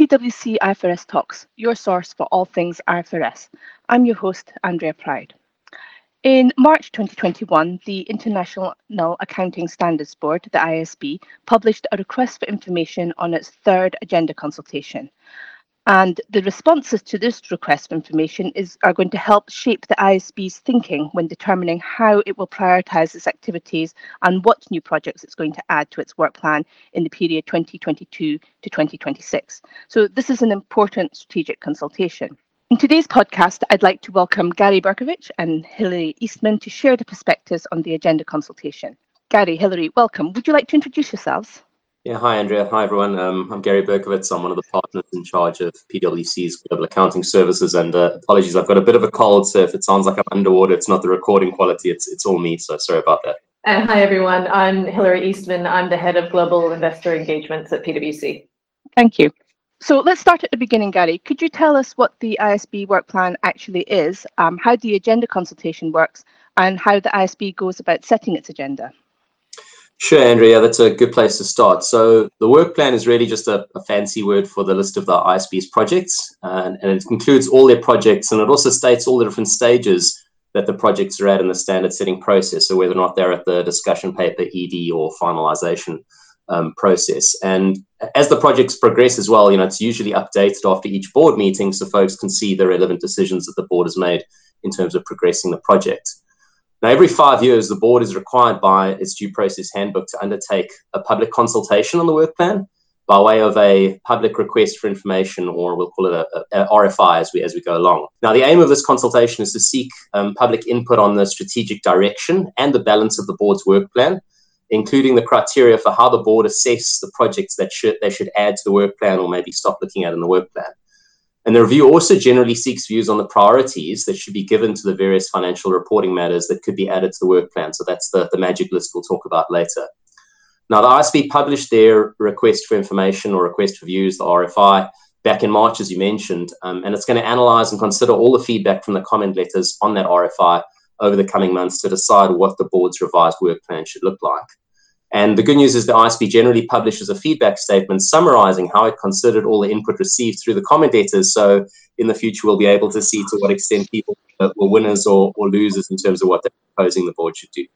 PwC IFRS Talks, your source for all things IFRS. I'm your host, Andrea Pryde. In March 2021, the International Accounting Standards Board, the IASB, published a request for information on its third agenda consultation. And the responses to this request for information is, are going to help shape the IASB's thinking when determining how it will prioritise its activities and what new projects it's going to add to its work plan in the period 2022 to 2026. So this is an important strategic consultation. In today's podcast, I'd like to welcome Gary Berchowitz and Hilary Eastman to share the perspectives on the agenda consultation. Gary, Hilary, welcome. Would you like to introduce yourselves? Yeah, hi, Andrea. Hi, everyone. Um, I'm Gary Berchowitz. I'm one of the partners in charge of PwC's Global Accounting Services. And uh, apologies, I've got a bit of a cold, so if it sounds like I'm underwater, it's not the recording quality, it's, it's all me. So sorry about that. Uh, hi, everyone. I'm Hilary Eastman. I'm the head of Global Investor Engagements at PwC. Thank you. So let's start at the beginning, Gary. Could you tell us what the IASB work plan actually is, um, how the agenda consultation works, and how the IASB goes about setting its agenda? Sure, Andrea, that's a good place to start. So the work plan is really just a, a fancy word for the list of the IASB's projects, and, and it includes all their projects, and it also states all the different stages that the projects are at in the standard setting process, so whether or not they're at the discussion paper, ED, or finalization um, process. And as the projects progress as well, you know, it's usually updated after each board meeting so folks can see the relevant decisions that the board has made in terms of progressing the project. Now, every five years, the board is required by its due process handbook to undertake a public consultation on the work plan by way of a public request for information, or we'll call it a, a, RFI as we as we go along. Now, the aim of this consultation is to seek um, public input on the strategic direction and the balance of the board's work plan, including the criteria for how the board assess the projects that should they should add to the work plan or maybe stop looking at in the work plan. And the review also generally seeks views on the priorities that should be given to the various financial reporting matters that could be added to the work plan. So that's the, the magic list we'll talk about later. Now, the IASB published their request for information or request for views, the RFI, back in March, as you mentioned, um, and it's going to analyze and consider all the feedback from the comment letters on that RFI over the coming months to decide what the board's revised work plan should look like. And the good news is the IASB generally publishes a feedback statement summarizing how it considered all the input received through the commentators. So in the future, we'll be able to see to what extent people were winners or, or losers in terms of what they're proposing the board should do.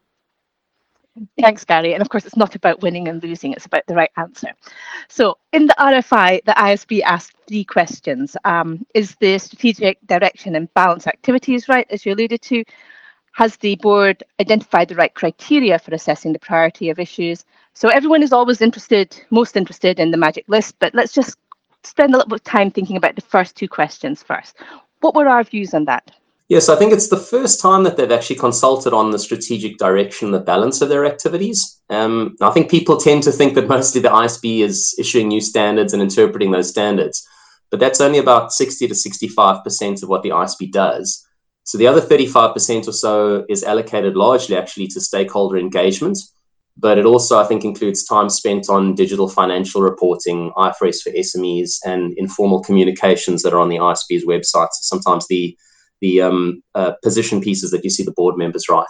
Thanks, Gary. And of course, it's not about winning and losing, it's about the right answer. So, in the RFI, the IASB asked three questions um, Is the strategic direction and balance activities right, as you alluded to? Has the board identified the right criteria for assessing the priority of issues? So everyone is always interested, most interested in the magic list, but let's just spend a little bit of time thinking about the first two questions first. What were our views on that? Yes, I think it's the first time that they've actually consulted on the strategic direction, the balance of their activities. Um, I think people tend to think that mostly the IASB is issuing new standards and interpreting those standards, but that's only about 60 to 65% of what the IASB does. So the other 35% or so is allocated largely actually to stakeholder engagement, but it also, I think, includes time spent on digital financial reporting, IFRS for SMEs, and informal communications that are on the IASB's websites. Sometimes the the um, uh, position pieces that you see the board members write.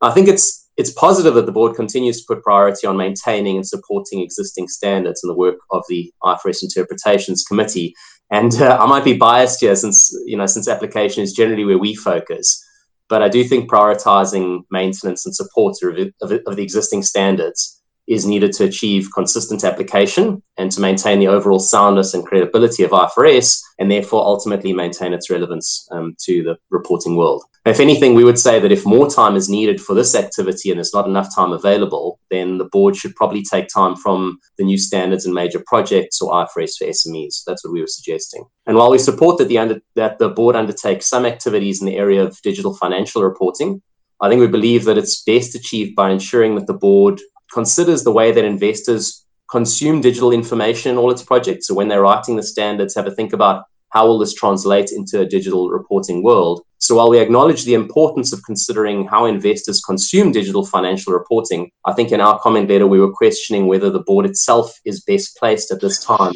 I think it's it's positive that the board continues to put priority on maintaining and supporting existing standards in the work of the IFRS Interpretations Committee. And uh, I might be biased here since you know since application is generally where we focus, but I do think prioritizing maintenance and support of, the existing standards is needed to achieve consistent application and to maintain the overall soundness and credibility of IFRS and therefore ultimately maintain its relevance um, to the reporting world. If anything, we would say that if more time is needed for this activity and there's not enough time available, then the board should probably take time from the new standards and major projects or IFRS for SMEs. That's what we were suggesting. And while we support that the, under, that the board undertakes some activities in the area of digital financial reporting, I think we believe that it's best achieved by ensuring that the board considers the way that investors consume digital information in all its projects. So when they're writing the standards, have a think about how will this translate into a digital reporting world. So while we acknowledge the importance of considering how investors consume digital financial reporting, I think in our comment letter we were questioning whether the board itself is best placed at this time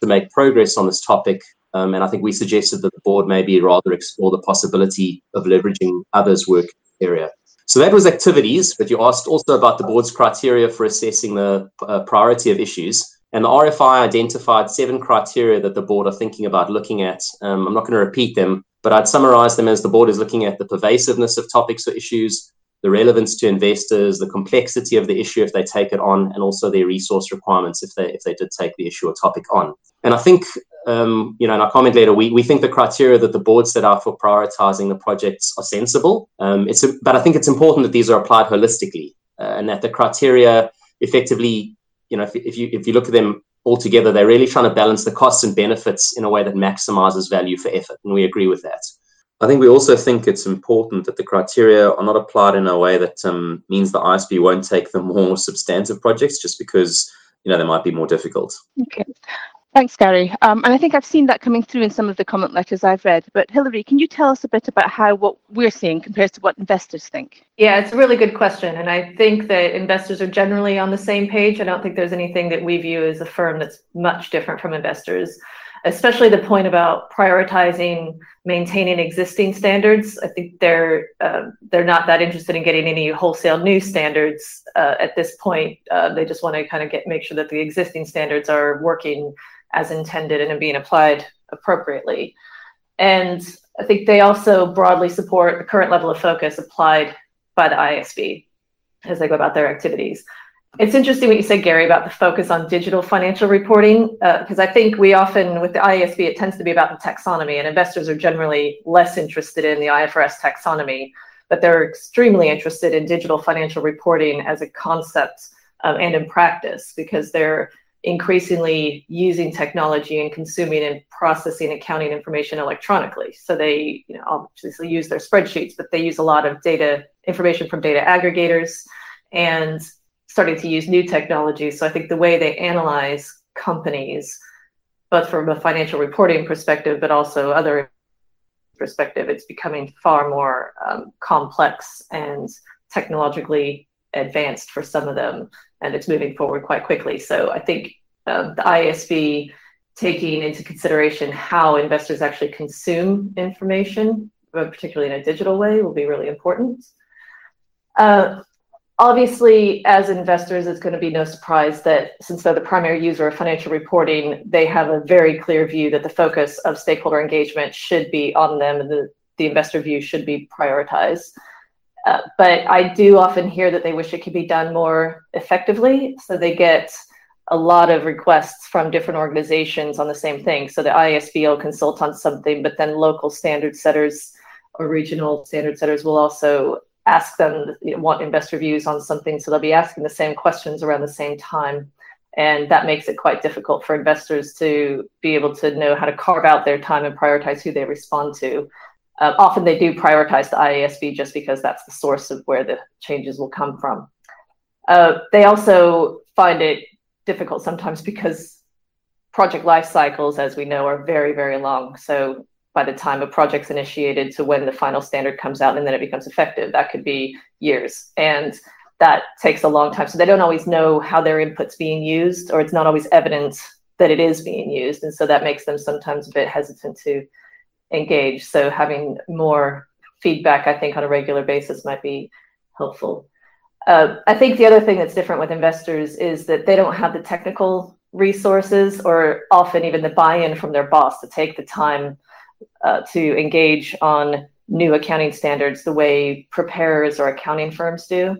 to make progress on this topic. Um, and I think we suggested that the board maybe rather explore the possibility of leveraging others' work area. So that was activities, but you asked also about the board's criteria for assessing the uh, priority of issues. And the RFI identified seven criteria that the board are thinking about looking at. Um, I'm not going to repeat them, but I'd summarize them as the board is looking at the pervasiveness of topics or issues, the relevance to investors, the complexity of the issue if they take it on, and also their resource requirements if they if they did take the issue or topic on. And I think um, you know, in our comment later, we, we think the criteria that the board set out for prioritizing the projects are sensible. Um, it's a, but I think it's important that these are applied holistically uh, and that the criteria effectively, you know, if, if you if you look at them all together, they're really trying to balance the costs and benefits in a way that maximizes value for effort, and we agree with that. I think we also think it's important that the criteria are not applied in a way that um, means the IASB won't take the more substantive projects just because you know they might be more difficult. Okay. Thanks, Gary. Um, and I think I've seen that coming through in some of the comment letters I've read. But Hilary, can you tell us a bit about how what we're seeing compares to what investors think? Yeah, it's a really good question. And I think that investors are generally on the same page. I don't think there's anything that we view as a firm that's much different from investors, especially the point about prioritizing maintaining existing standards. I think they're uh, they're not that interested in getting any wholesale new standards uh, at this point. Uh, they just want to kind of get make sure that the existing standards are working as intended and being applied appropriately. And I think they also broadly support the current level of focus applied by the IASB as they go about their activities. It's interesting what you said, Gary, about the focus on digital financial reporting, because uh, I think we often, with the IASB, it tends to be about the taxonomy, and investors are generally less interested in the IFRS taxonomy, but they're extremely interested in digital financial reporting as a concept um, and in practice, because they're increasingly using technology and consuming and processing accounting information electronically. So they, you know, obviously use their spreadsheets, but they use a lot of data information from data aggregators and starting to use new technologies. So I think the way they analyze companies, both from a financial reporting perspective, but also other perspective, it's becoming far more um, complex and technologically advanced for some of them and it's moving forward quite quickly. So I think uh, the IASB taking into consideration how investors actually consume information, particularly in a digital way, will be really important. Uh, obviously, as investors, it's going to be no surprise that since they're the primary user of financial reporting, they have a very clear view that the focus of stakeholder engagement should be on them and the, the investor view should be prioritized. Uh, but I do often hear that they wish it could be done more effectively. So they get a lot of requests from different organizations on the same thing. So the will consult on something, but then local standard setters or regional standard setters will also ask them, you know, want investor views on something. So they'll be asking the same questions around the same time. And that makes it quite difficult for investors to be able to know how to carve out their time and prioritize who they respond to. Uh, often they do prioritize the IASB just because that's the source of where the changes will come from. Uh, they also find it difficult sometimes because project life cycles, as we know, are very, very long. So by the time a project's initiated to when the final standard comes out and then it becomes effective, that could be years. And that takes a long time. So they don't always know how their input's being used, or it's not always evident that it is being used. And so that makes them sometimes a bit hesitant to engage. So having more feedback, I think, on a regular basis might be helpful. Uh, I think the other thing that's different with investors is that they don't have the technical resources or often even the buy-in from their boss to take the time uh, to engage on new accounting standards the way preparers or accounting firms do.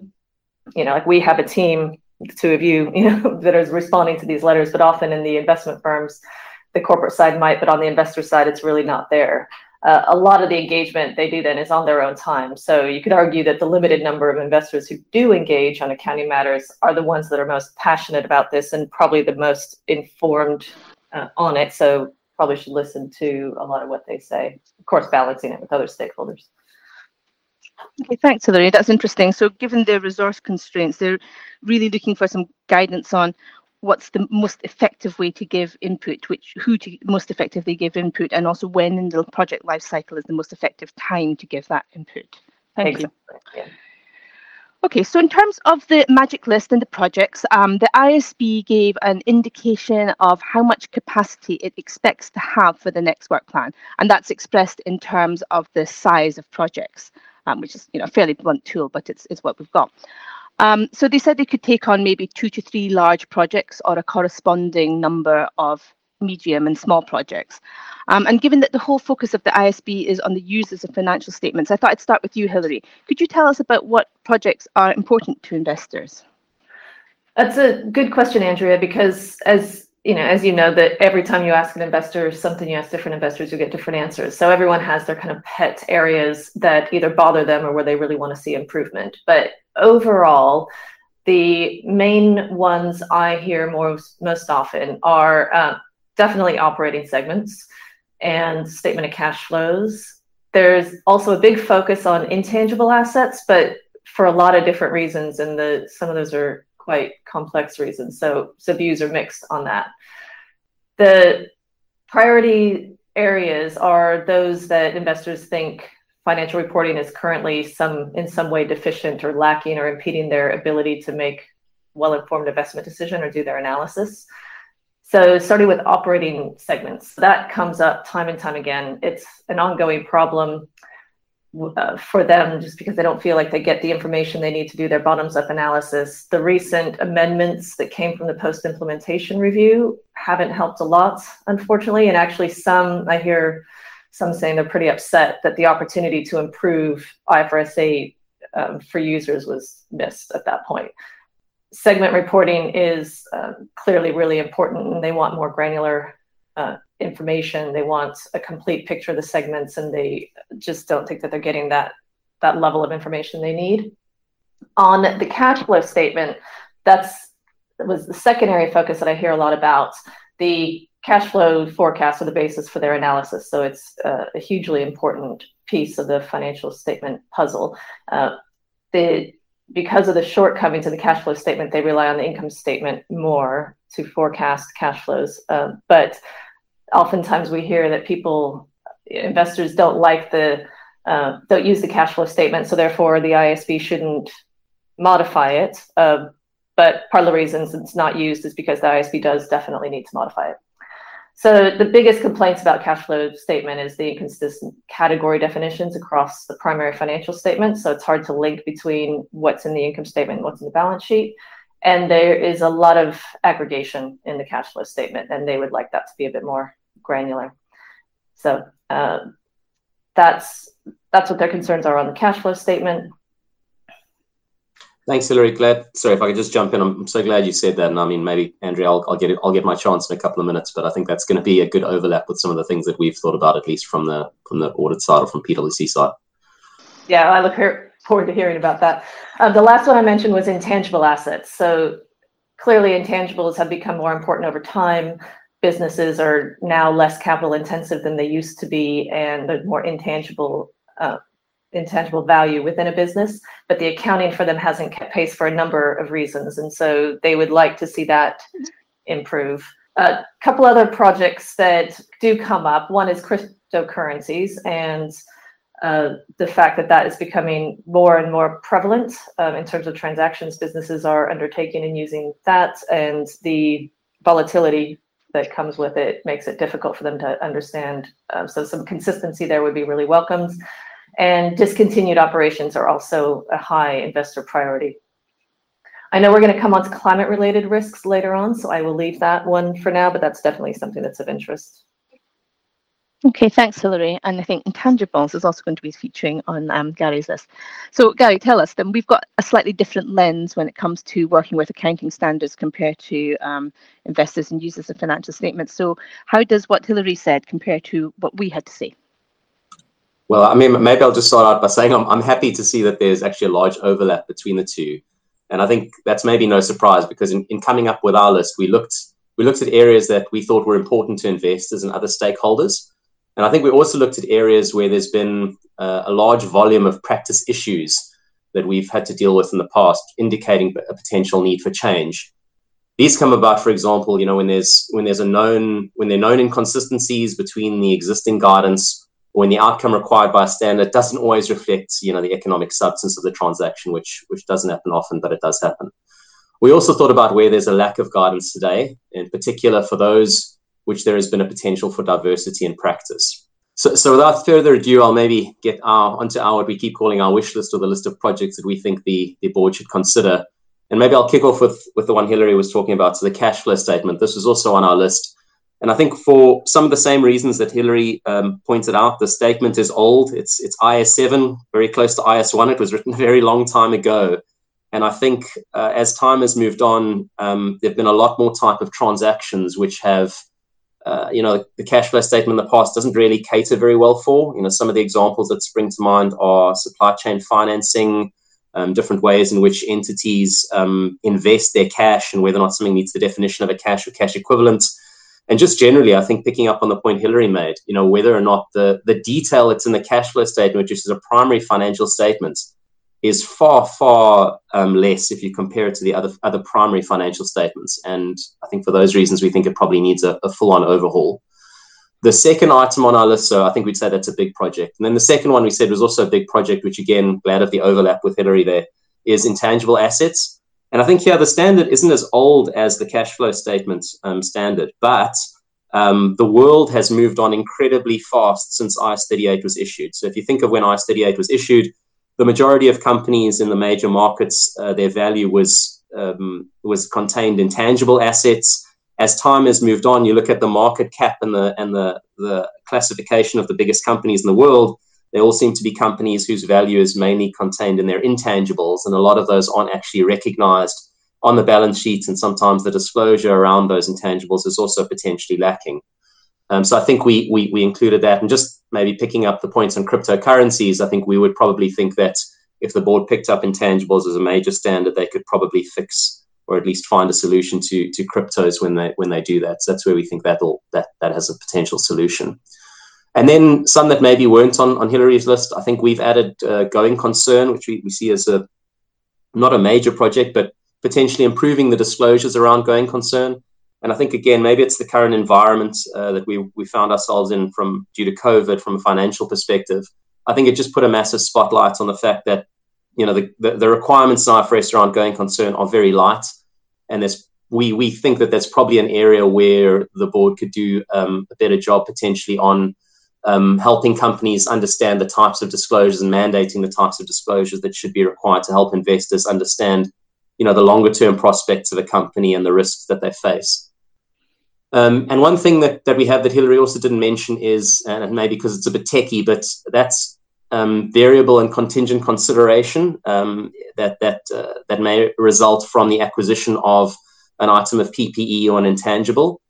You know, like we have a team, two of you, you know, that is responding to these letters, but often in the investment firms, the corporate side might, but on the investor side, it's really not there. Uh, a lot of the engagement they do then is on their own time. So you could argue that the limited number of investors who do engage on accounting matters are the ones that are most passionate about this and probably the most informed uh, on it. So probably should listen to a lot of what they say. Of course, balancing it with other stakeholders. Okay, thanks, Hilary. That's interesting. So, given their resource constraints, they're really looking for some guidance on what's the most effective way to give input, which who to most effectively give input, and also when in the project life cycle is the most effective time to give that input. Thank exactly. you. Yeah. Okay, so in terms of the magic list and the projects, um, the IASB gave an indication of how much capacity it expects to have for the next work plan, and that's expressed in terms of the size of projects, um, which is you know a fairly blunt tool, but it's it's what we've got. Um, so they said they could take on maybe two to three large projects or a corresponding number of medium and small projects. Um, and given that the whole focus of the IASB is on the users of financial statements, I thought I'd start with you, Hilary. Could you tell us about what projects are important to investors? That's a good question, Andrea, because as you know, as you know, that every time you ask an investor something, you ask different investors, you get different answers. So everyone has their kind of pet areas that either bother them or where they really want to see improvement. But overall, the main ones I hear most most often are uh, definitely operating segments and statement of cash flows. There's also a big focus on intangible assets, but for a lot of different reasons, and the some of those are quite complex reasons. So, so views are mixed on that. The priority areas are those that investors think financial reporting is currently some in some way deficient or lacking or impeding their ability to make well-informed investment decision or do their analysis. So starting with operating segments, that comes up time and time again. It's an ongoing problem uh, for them just because they don't feel like they get the information they need to do their bottoms up analysis. The recent amendments that came from the post implementation review haven't helped a lot, unfortunately. And actually, some I hear some saying they're pretty upset that the opportunity to improve IFRS 8 um, for users was missed at that point. Segment reporting is um, clearly really important, and they want more granular uh, information. They want a complete picture of the segments, and they just don't think that they're getting that that level of information they need. On the cash flow statement, that's that was the secondary focus that I hear a lot about. The cash flow forecasts are the basis for their analysis, so it's uh, a hugely important piece of the financial statement puzzle. Uh, the because of the shortcomings of the cash flow statement, they rely on the income statement more to forecast cash flows. Uh, but oftentimes we hear that people, investors don't like the, uh, don't use the cash flow statement, so therefore the IASB shouldn't modify it. Uh, but part of the reasons it's not used is because the IASB does definitely need to modify it. So the biggest complaints about cash flow statement is the inconsistent category definitions across the primary financial statement. So it's hard to link between what's in the income statement and what's in the balance sheet. And there is a lot of aggregation in the cash flow statement, and they would like that to be a bit more granular. So uh, that's that's what their concerns are on the cash flow statement. Thanks, Hilary. Glad. Sorry, if I could just jump in. I'm so glad you said that. And I mean, maybe Andrea, I'll, I'll get it. I'll get my chance in a couple of minutes. But I think that's going to be a good overlap with some of the things that we've thought about, at least from the from the audit side or from PwC side. Yeah, I look forward to hearing about that. Uh, the last one I mentioned was intangible assets. So clearly, intangibles have become more important over time businesses are now less capital intensive than they used to be, and there's more intangible uh, intangible value within a business. But the accounting for them hasn't kept pace for a number of reasons, and so they would like to see that improve. A couple other projects that do come up. One is cryptocurrencies and uh, the fact that that is becoming more and more prevalent um, in terms of transactions businesses are undertaking and using that, and the volatility that comes with it makes it difficult for them to understand. Um, so some consistency there would be really welcomed. And discontinued operations are also a high investor priority. I know we're going to come on to climate related risks later on, so I will leave that one for now, but that's definitely something that's of interest. Okay, thanks, Hilary. And I think intangibles is also going to be featuring on um, Gary's list. So, Gary, tell us then we've got a slightly different lens when it comes to working with accounting standards compared to um, investors and users of financial statements. So, how does what Hilary said compare to what we had to say? Well, I mean, maybe I'll just start out by saying I'm, I'm happy to see that there's actually a large overlap between the two. And I think that's maybe no surprise because in, in coming up with our list, we looked we looked at areas that we thought were important to investors and other stakeholders and I think we also looked at areas where there's been uh, a large volume of practice issues that we've had to deal with in the past, indicating a potential need for change. These come about, for example, you know, when there's when there's a known when there are known inconsistencies between the existing guidance when the outcome required by a standard doesn't always reflect, you know, the economic substance of the transaction, which which doesn't happen often, but it does happen. We also thought about where there's a lack of guidance today, in particular for those which there has been a potential for diversity in practice. So, so without further ado, I'll maybe get our, onto our what we keep calling our wish list or the list of projects that we think the, the board should consider. And maybe I'll kick off with, with the one Hilary was talking about, so the cash flow statement. This was also on our list. And I think for some of the same reasons that Hilary um, pointed out, the statement is old. It's it's IAS seven, very close to IAS one. It was written a very long time ago, and I think uh, as time has moved on, um, there've been a lot more type of transactions which have, uh, you know, the cash flow statement in the past doesn't really cater very well for. You know, some of the examples that spring to mind are supply chain financing. Um, different ways in which entities um, invest their cash and whether or not something meets the definition of a cash or cash equivalent and just generally, I think picking up on the point Hilary made, you know, whether or not the the detail that's in the cash flow statement, which is a primary financial statement, is far far um, less if you compare it to the other other primary financial statements. And I think for those reasons, we think it probably needs a, a full on overhaul. The second item on our list, so I think we'd say that's a big project. And then the second one we said was also a big project, which again, glad of the overlap with Hilary there, is intangible assets. And I think here the standard isn't as old as the cash flow statement um, standard, but um, the world has moved on incredibly fast since IAS 38 was issued. So if you think of when IAS 38 was issued, the majority of companies in the major markets, uh, their value was um, was contained in tangible assets. As time has moved on, you look at the market cap and the and the the classification of the biggest companies in the world they all seem to be companies whose value is mainly contained in their intangibles, and a lot of those aren't actually recognized on the balance sheets, and sometimes the disclosure around those intangibles is also potentially lacking. Um, so I think we, we we included that, and just maybe picking up the points on cryptocurrencies, I think we would probably think that if the board picked up intangibles as a major standard, they could probably fix or at least find a solution to to cryptos when they when they do that. So that's where we think that that that has a potential solution. And then some that maybe weren't on, on Hilary's list. I think we've added uh, going concern, which we, we see as a not a major project, but potentially improving the disclosures around going concern. And I think again, maybe it's the current environment uh, that we we found ourselves in from due to COVID from a financial perspective. I think it just put a massive spotlight on the fact that you know the, the, the requirements in IFRS around going concern are very light, and there's we we think that that's probably an area where the board could do um, a better job potentially on um, helping companies understand the types of disclosures and mandating the types of disclosures that should be required to help investors understand, you know, the longer term prospects of a company and the risks that they face. Um, and one thing that, that we have that Hilary also didn't mention is, and maybe because it's a bit techie, but that's um, variable and contingent consideration um, that that uh, that may result from the acquisition of an item of PPE or an intangible.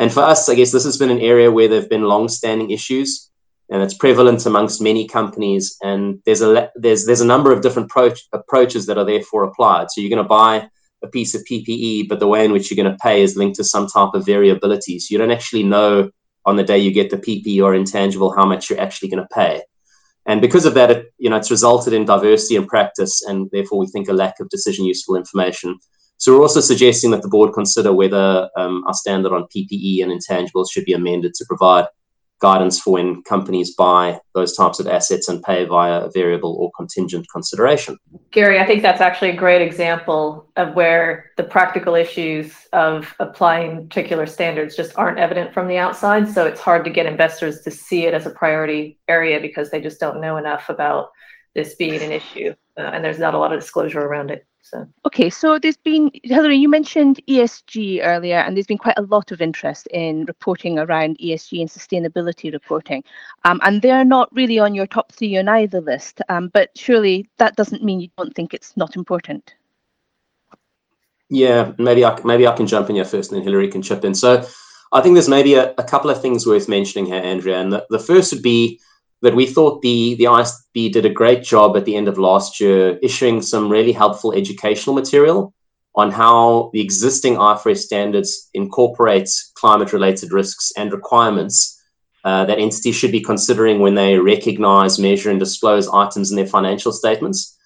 And for us, I guess this has been an area where there have been long-standing issues, and it's prevalent amongst many companies. And there's a there's there's a number of different approach, approaches that are therefore applied. So you're going to buy a piece of PPE, but the way in which you're going to pay is linked to some type of variability. So you don't actually know on the day you get the PPE or intangible how much you're actually going to pay. And because of that, it, you know, it's resulted in diversity in practice, and therefore we think a lack of decision useful information. So we're also suggesting that the board consider whether um, our standard on PPE and intangibles should be amended to provide guidance for when companies buy those types of assets and pay via a variable or contingent consideration. Gary, I think that's actually a great example of where the practical issues of applying particular standards just aren't evident from the outside. So it's hard to get investors to see it as a priority area because they just don't know enough about this being an issue. Uh, and there's not a lot of disclosure around it. So okay, so there's been Hilary, you mentioned ESG earlier, and there's been quite a lot of interest in reporting around ESG and sustainability reporting, um, and they're not really on your top three on either list. Um, but surely that doesn't mean you don't think it's not important. Yeah, maybe I maybe I can jump in here first, and then Hilary can chip in. So I think there's maybe a, a couple of things worth mentioning here, Andrea, and the, the first would be that we thought the the IASB did a great job at the end of last year issuing some really helpful educational material on how the existing IFRS standards incorporates climate related risks and requirements uh, that entities should be considering when they recognize, measure, and disclose items in their financial statements.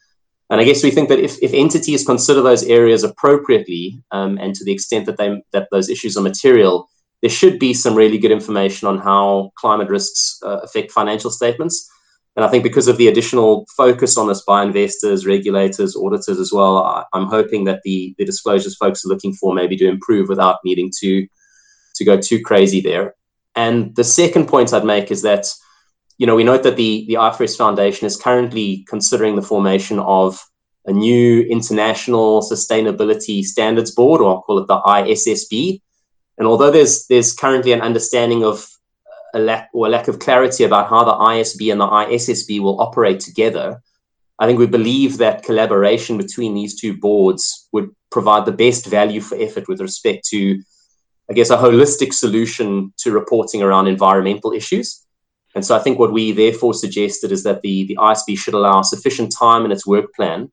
And I guess we think that if, if entities consider those areas appropriately um, and to the extent that they that those issues are material, there should be some really good information on how climate risks uh, affect financial statements. And I think because of the additional focus on this by investors, regulators, auditors as well, I, am hoping that the, the disclosures folks are looking for maybe to improve without needing to, to go too crazy there. And the second point I'd make is that you know, we note that the, the IFRS Foundation is currently considering the formation of a new international sustainability standards board, or I'll call it the ISSB. And although there's there's currently an understanding of a lack or a lack of clarity about how the IASB and the ISSB will operate together, I think we believe that collaboration between these two boards would provide the best value for effort with respect to, I guess, a holistic solution to reporting around environmental issues. And so I think what we therefore suggested is that the, the IASB should allow sufficient time in its work plan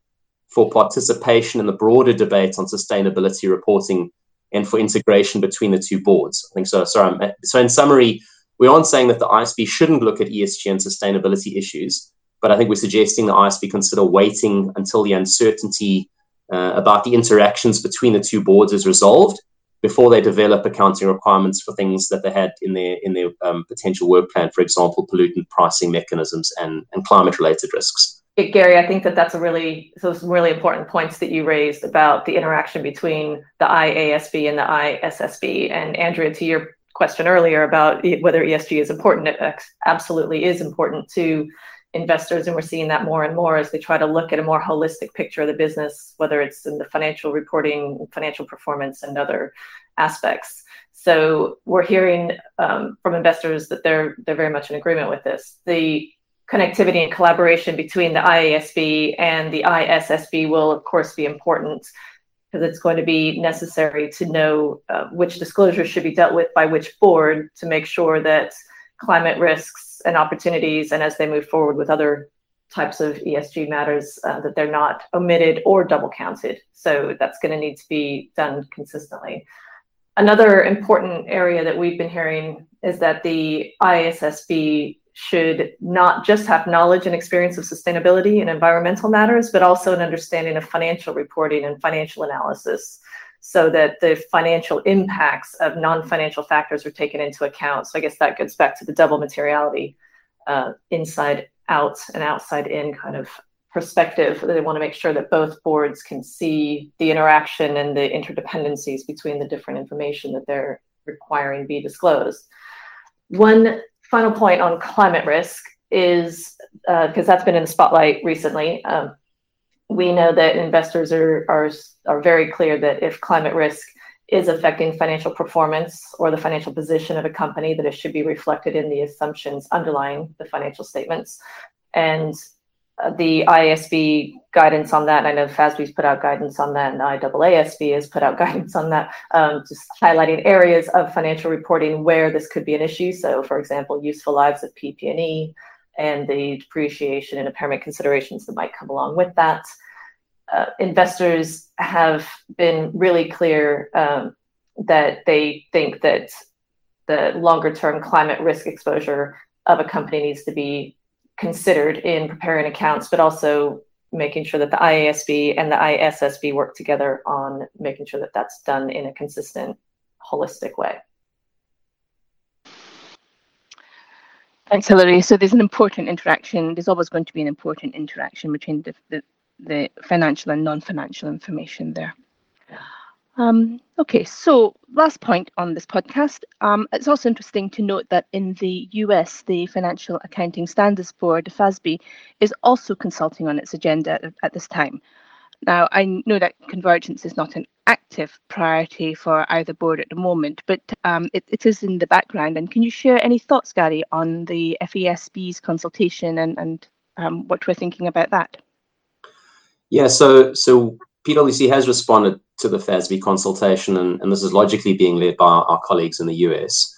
for participation in the broader debate on sustainability reporting and for integration between the two boards. I think so. Sorry. So in summary, we aren't saying that the IASB shouldn't look at ESG and sustainability issues, but I think we're suggesting the IASB consider waiting until the uncertainty uh, about the interactions between the two boards is resolved before they develop accounting requirements for things that they had in their in their um, potential work plan, for example, pollutant pricing mechanisms and, and climate related risks. Gary, I think that that's a really those really important points that you raised about the interaction between the IASB and the ISSB. And Andrea, to your question earlier about whether ESG is important, it absolutely is important to investors, and we're seeing that more and more as they try to look at a more holistic picture of the business, whether it's in the financial reporting, financial performance, and other aspects. So we're hearing um, from investors that they're they're very much in agreement with this. The connectivity and collaboration between the IASB and the ISSB will, of course, be important because it's going to be necessary to know uh, which disclosures should be dealt with by which board to make sure that climate risks and opportunities, and as they move forward with other types of ESG matters, uh, that they're not omitted or double counted. So that's going to need to be done consistently. Another important area that we've been hearing is that the ISSB should not just have knowledge and experience of sustainability and environmental matters, but also an understanding of financial reporting and financial analysis so that the financial impacts of non-financial factors are taken into account. So I guess that gets back to the double materiality, uh, inside out and outside in kind of perspective. They want to make sure that both boards can see the interaction and the interdependencies between the different information that they're requiring be disclosed. One final point on climate risk is because uh, that's been in the spotlight recently. Um, we know that investors are, are are very clear that if climate risk is affecting financial performance or the financial position of a company, that it should be reflected in the assumptions underlying the financial statements. And the IASB guidance on that, I know FASB's put out guidance on that, and IAASB has put out guidance on that, um, just highlighting areas of financial reporting where this could be an issue. So, for example, useful lives of PP&E and the depreciation and impairment considerations that might come along with that. Uh, investors have been really clear um, that they think that the longer term climate risk exposure of a company needs to be considered in preparing accounts, but also making sure that the IASB and the ISSB work together on making sure that that's done in a consistent, holistic way. Thanks, Hilary. So there's an important interaction. There's always going to be an important interaction between the, the, the financial and non-financial information there. Um, okay, so last point on this podcast. Um, it's also interesting to note that in the US, the Financial Accounting Standards Board, FASB, is also consulting on its agenda at, this time. Now, I know that convergence is not an active priority for either board at the moment, but um, it, it is in the background. And can you share any thoughts, Gary, on the FASB's consultation and, and um, what we're thinking about that? Yeah, so so PwC has responded to the FASB consultation, and, and this is logically being led by our, colleagues in the US.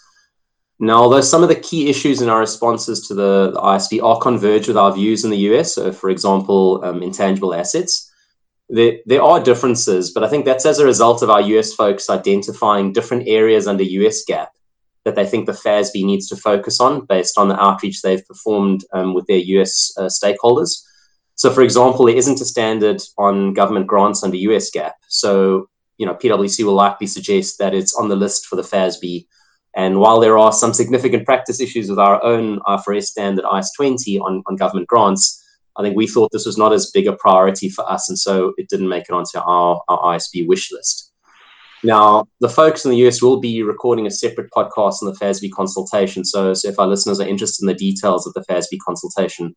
Now, although some of the key issues in our responses to the, the IASB are converged with our views in the US, so for example, um, intangible assets, there, there are differences, but I think that's as a result of our US folks identifying different areas under US GAAP that they think the FASB needs to focus on based on the outreach they've performed um, with their US uh, stakeholders. So, for example, there isn't a standard on government grants under US GAAP. So, you know, PwC will likely suggest that it's on the list for the FASB. And while there are some significant practice issues with our own IFRS standard IAS 20 on, on government grants, I think we thought this was not as big a priority for us. And so it didn't make it onto our, our IASB wish list. Now, the folks in the US will be recording a separate podcast on the FASB consultation. So, so if our listeners are interested in the details of the FASB consultation,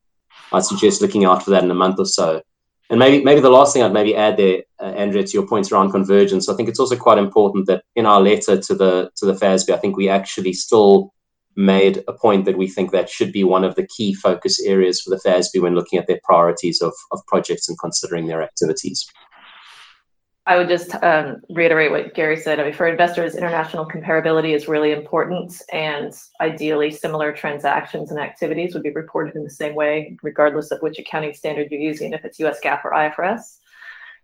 I suggest looking out for that in a month or so. And maybe maybe the last thing I'd maybe add there, uh, Andrea, to your points around convergence, I think it's also quite important that in our letter to the to the FASB, I think we actually still made a point that we think that should be one of the key focus areas for the FASB when looking at their priorities of, of projects and considering their activities. I would just um, reiterate what Gary said. I mean, for investors, international comparability is really important, and ideally, similar transactions and activities would be reported in the same way, regardless of which accounting standard you're using, if it's US GAAP or IFRS.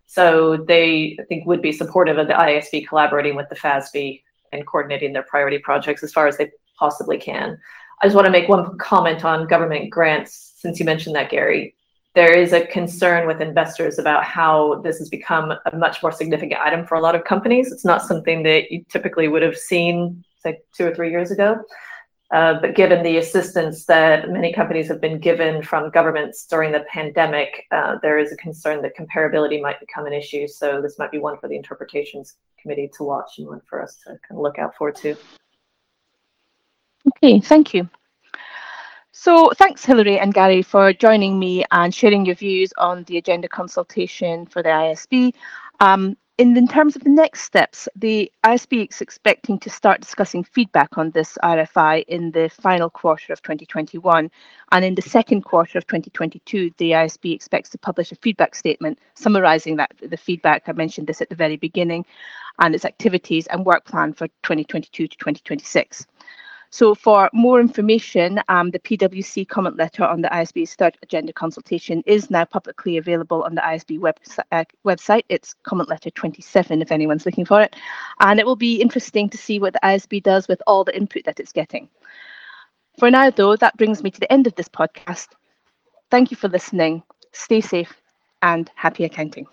So they, I think, would be supportive of the IASB collaborating with the FASB and coordinating their priority projects as far as they possibly can. I just want to make one comment on government grants, since you mentioned that, Gary there is a concern with investors about how this has become a much more significant item for a lot of companies. It's not something that you typically would have seen, say, two or three years ago. Uh, but given the assistance that many companies have been given from governments during the pandemic, uh, there is a concern that comparability might become an issue. So this might be one for the interpretations committee to watch and one for us to kind of look out for too. Okay, thank you. So thanks, Hilary and Gary, for joining me and sharing your views on the agenda consultation for the IASB. Um, in, in, terms of the next steps, the IASB is expecting to start discussing feedback on this RFI in the final quarter of 2021. And in the second quarter of 2022, the IASB expects to publish a feedback statement summarising that the feedback. I mentioned this at the very beginning, and its activities and work plan for 2022 to 2026. So for more information, um, the PwC comment letter on the IASB's third agenda consultation is now publicly available on the IASB web, uh, website. It's comment letter 27 if anyone's looking for it. And it will be interesting to see what the IASB does with all the input that it's getting. For now, though, that brings me to the end of this podcast. Thank you for listening. Stay safe and happy accounting.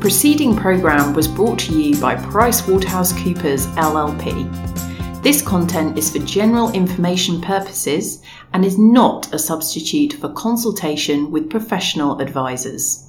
Preceding programme was brought to you by PricewaterhouseCoopers LLP. This content is for general information purposes and is not a substitute for consultation with professional advisors.